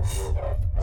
I'm sorry.